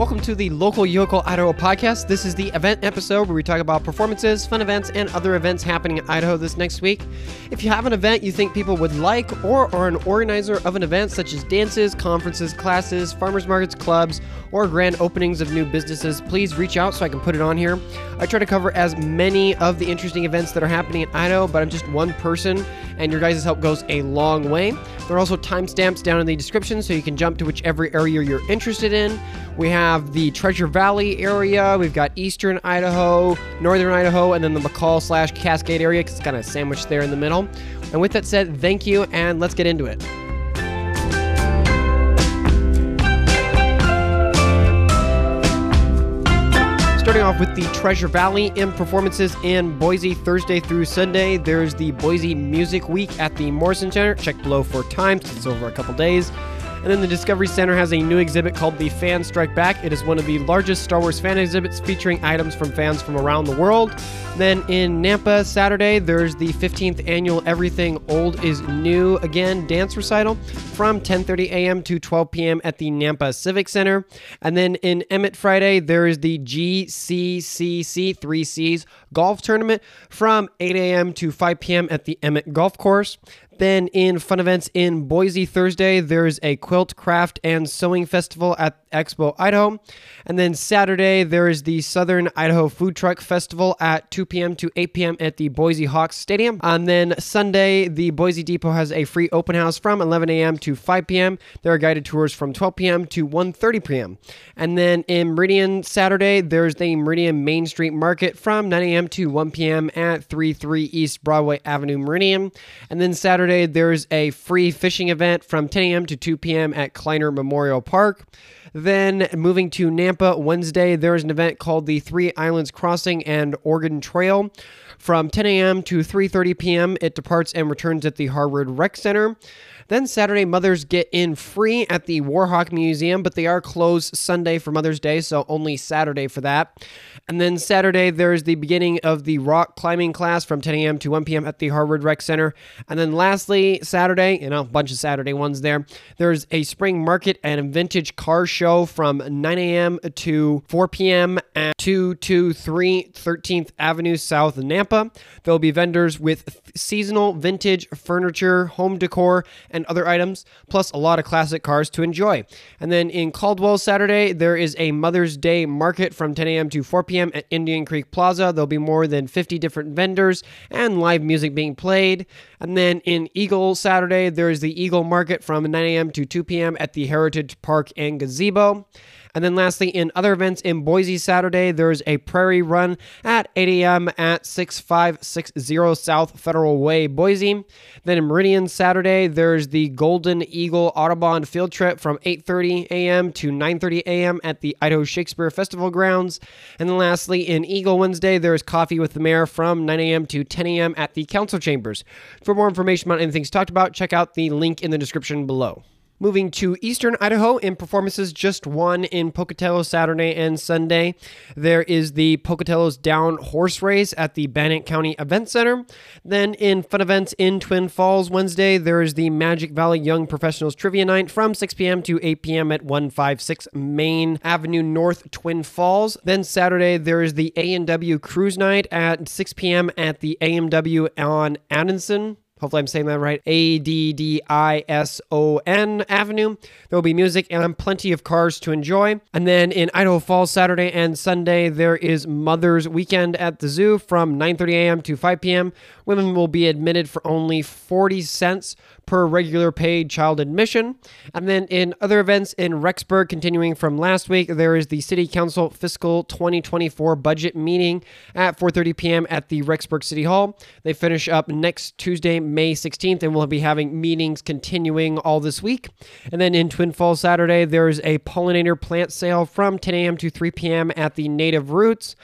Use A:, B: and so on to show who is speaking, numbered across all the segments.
A: Welcome to the Local Yocal Idaho podcast. This is the event episode where we talk about performances, fun events, and other events happening in Idaho this next week. If you have an event you think people would like, or are an organizer of an event such as dances, conferences, classes, farmers markets, clubs, or grand openings of new businesses, please reach out so I can put it on here. I try to cover as many of the interesting events that are happening in Idaho, but I'm just one person, and your guys' help goes a long way. There are also timestamps down in the description so you can jump to whichever area you're interested in. We have the Treasure Valley area, we've got Eastern Idaho, Northern Idaho, and then the McCall slash Cascade area because it's kind of sandwiched there in the middle. And with that said, thank you, and let's get into it. Starting off with the Treasure Valley in performances in Boise Thursday through Sunday. There's the Boise Music Week at the Morrison Center. Check below for times. It's over a couple days. And then the Discovery Center has a new exhibit called the Fan Strike Back. It is one of the largest Star Wars fan exhibits featuring items from fans from around the world. Then in Nampa, Saturday, there's the 15th annual Everything Old is New Again dance recital from 10:30 a.m. to 12 p.m. at the Nampa Civic Center. And then in Emmett Friday, there is the GCCC 3Cs golf tournament from 8 a.m. to 5 p.m. at the Emmett Golf Course. Then in fun events in Boise Thursday, there's a quilt craft and sewing festival at Expo Idaho. And then Saturday, there is the Southern Idaho Food Truck Festival at 2 p.m. to 8 p.m. at the Boise Hawks Stadium. And then Sunday, the Boise Depot has a free open house from 11 a.m. to 5 p.m. There are guided tours from 12 p.m. to 1:30 p.m. And then in Meridian Saturday, there's the Meridian Main Street Market from 9 a.m. to 1 p.m. at 33 East Broadway Avenue, Meridian. And then Saturday, there's a free fishing event from 10 a.m. to 2 p.m. at Kleiner Memorial Park. Then moving to Nampa Wednesday, there is an event called the Three Islands Crossing and Oregon Trail. From 10 a.m. to 3:30 p.m., it departs and returns at the Harvard Rec Center. Then Saturday, mothers get in free at the Warhawk Museum, but they are closed Sunday for Mother's Day, so only Saturday for that. And then Saturday, there's the beginning of the rock climbing class from 10 a.m. to 1 p.m. at the Harvard Rec Center. And then lastly, Saturday, you know, a bunch of Saturday ones there, there's a spring market and a vintage car show from 9 a.m. to 4 p.m. at 223 13th Avenue South Nampa. There'll be vendors with seasonal vintage furniture, home decor, and other items, plus a lot of classic cars to enjoy. And then in Caldwell Saturday, there is a Mother's Day market from 10 a.m. to 4 p.m. at Indian Creek Plaza. There'll be more than 50 different vendors and live music being played. And then in Eagle Saturday, there is the Eagle Market from 9 a.m. to 2 p.m. at the Heritage Park and Gazebo. And then lastly, in other events in Boise Saturday, there's a prairie run at 8 a.m. at 6560 South Federal Way, Boise. Then in Meridian Saturday, there's the Golden Eagle Audubon field trip from 8:30 a.m. to 9:30 a.m. at the Idaho Shakespeare Festival grounds. And then lastly, in Eagle Wednesday, there's coffee with the mayor from 9 a.m. to 10 a.m. at the council chambers. For more information about anything talked about, check out the link in the description below. Moving to Eastern Idaho in performances, just one in Pocatello Saturday and Sunday. There is the Pocatello Downs Horse Race at the Bannock County Event Center. Then in fun events in Twin Falls Wednesday, there is the Magic Valley Young Professionals Trivia Night from 6 p.m. to 8 p.m. at 156 Main Avenue North, Twin Falls. Then Saturday, there is the A&W Cruise Night at 6 p.m. at the A&W on Addison. Hopefully, I'm saying that right. A D D I S O N Avenue. There will be music and plenty of cars to enjoy. And then in Idaho Falls, Saturday and Sunday, there is Mother's Weekend at the zoo from 9:30 a.m. to 5 p.m. Women will be admitted for only 40 cents per regular paid child admission. And then in other events in Rexburg, continuing from last week, there is the City Council fiscal 2024 budget meeting at 4:30 p.m. at the Rexburg City Hall. They finish up next Tuesday, May 16th, and we'll be having meetings continuing all this week. And then in Twin Falls Saturday, there's a pollinator plant sale from 10 a.m. to 3 p.m. at the Native Roots.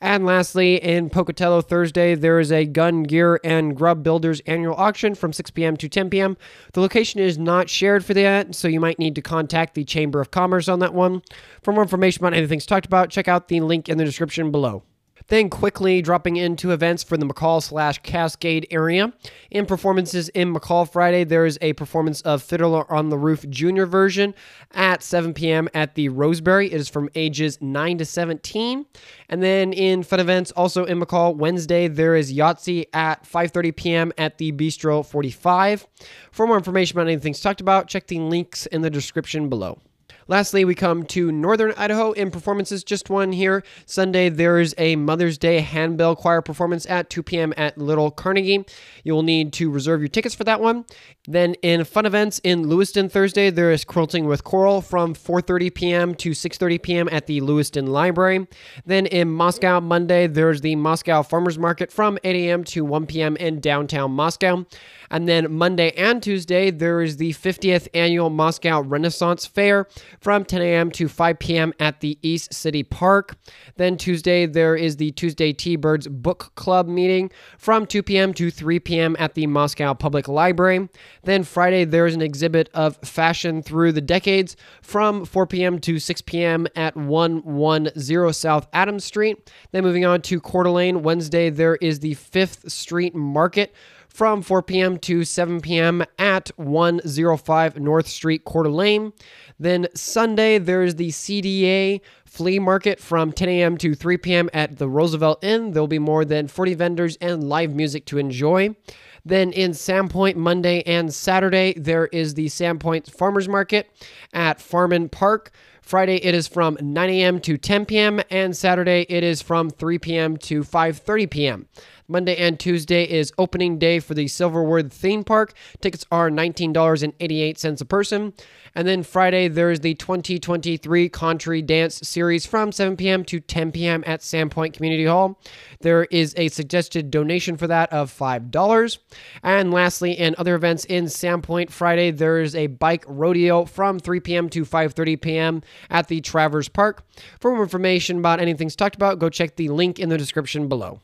A: And lastly, in Pocatello Thursday, there is a gun, gear, and grub builders annual auction from 6 p.m. to 10 p.m. The location is not shared for that, so you might need to contact the Chamber of Commerce on that one. For more information about anything talked about, check out the link in the description below. Then quickly dropping into events for the McCall slash Cascade area. In performances in McCall Friday, there is a performance of Fiddler on the Roof Junior version at 7 p.m. at the Roseberry. It is from ages 9 to 17. And then in fun events, also in McCall, Wednesday, there is Yahtzee at 5.30 p.m. at the Bistro 45. For more information about anything talked about, check the links in the description below. Lastly, we come to Northern Idaho in performances. Just one here. Sunday, there's a Mother's Day handbell choir performance at 2 p.m. at Little Carnegie. You will need to reserve your tickets for that one. Then in fun events in Lewiston Thursday, there is Quilting with Coral from 4:30 p.m. to 6:30 p.m. at the Lewiston Library. Then in Moscow Monday, there's the Moscow Farmers Market from 8 a.m. to 1 p.m. in downtown Moscow. And then Monday and Tuesday, there is the 50th annual Moscow Renaissance Fair from 10 a.m. to 5 p.m. at the East City Park. Then Tuesday, there is the Tuesday T Birds Book Club meeting from 2 p.m. to 3 p.m. at the Moscow Public Library. Then Friday, there is an exhibit of fashion through the decades from 4 p.m. to 6 p.m. at 110 South Adams Street. Then moving on to Coeur d'Alene, Wednesday, there is the Fifth Street Market from 4 p.m. to 7 p.m. at 105 North Street, Coeur d'Alene. Then Sunday, there's the CDA flea market from 10 a.m. to 3 p.m. at the Roosevelt Inn. There'll be more than 40 vendors and live music to enjoy. Then in Sandpoint, Monday and Saturday, there is the Sandpoint Farmers Market at Farmin Park. Friday it is from 9 a.m. to 10 p.m. and Saturday it is from 3 p.m. to 5:30 p.m. Monday and Tuesday is opening day for the Silverwood theme park. Tickets are $19.88 a person. And then Friday, there is the 2023 Country Dance Series from 7 p.m. to 10 p.m. at Sandpoint Community Hall. There is a suggested donation for that of $5. And lastly, in other events in Sandpoint, Friday, there is a bike rodeo from 3 p.m. to 5.30 p.m. at the Travers Park. For more information about anything talked about, go check the link in the description below.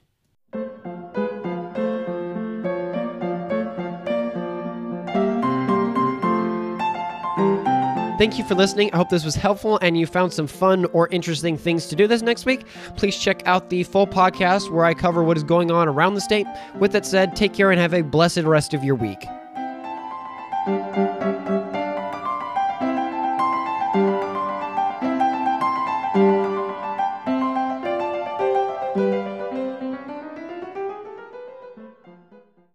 A: Thank you for listening. I hope this was helpful and you found some fun or interesting things to do this next week. Please check out the full podcast where I cover what is going on around the state. With that said, take care and have a blessed rest of your week.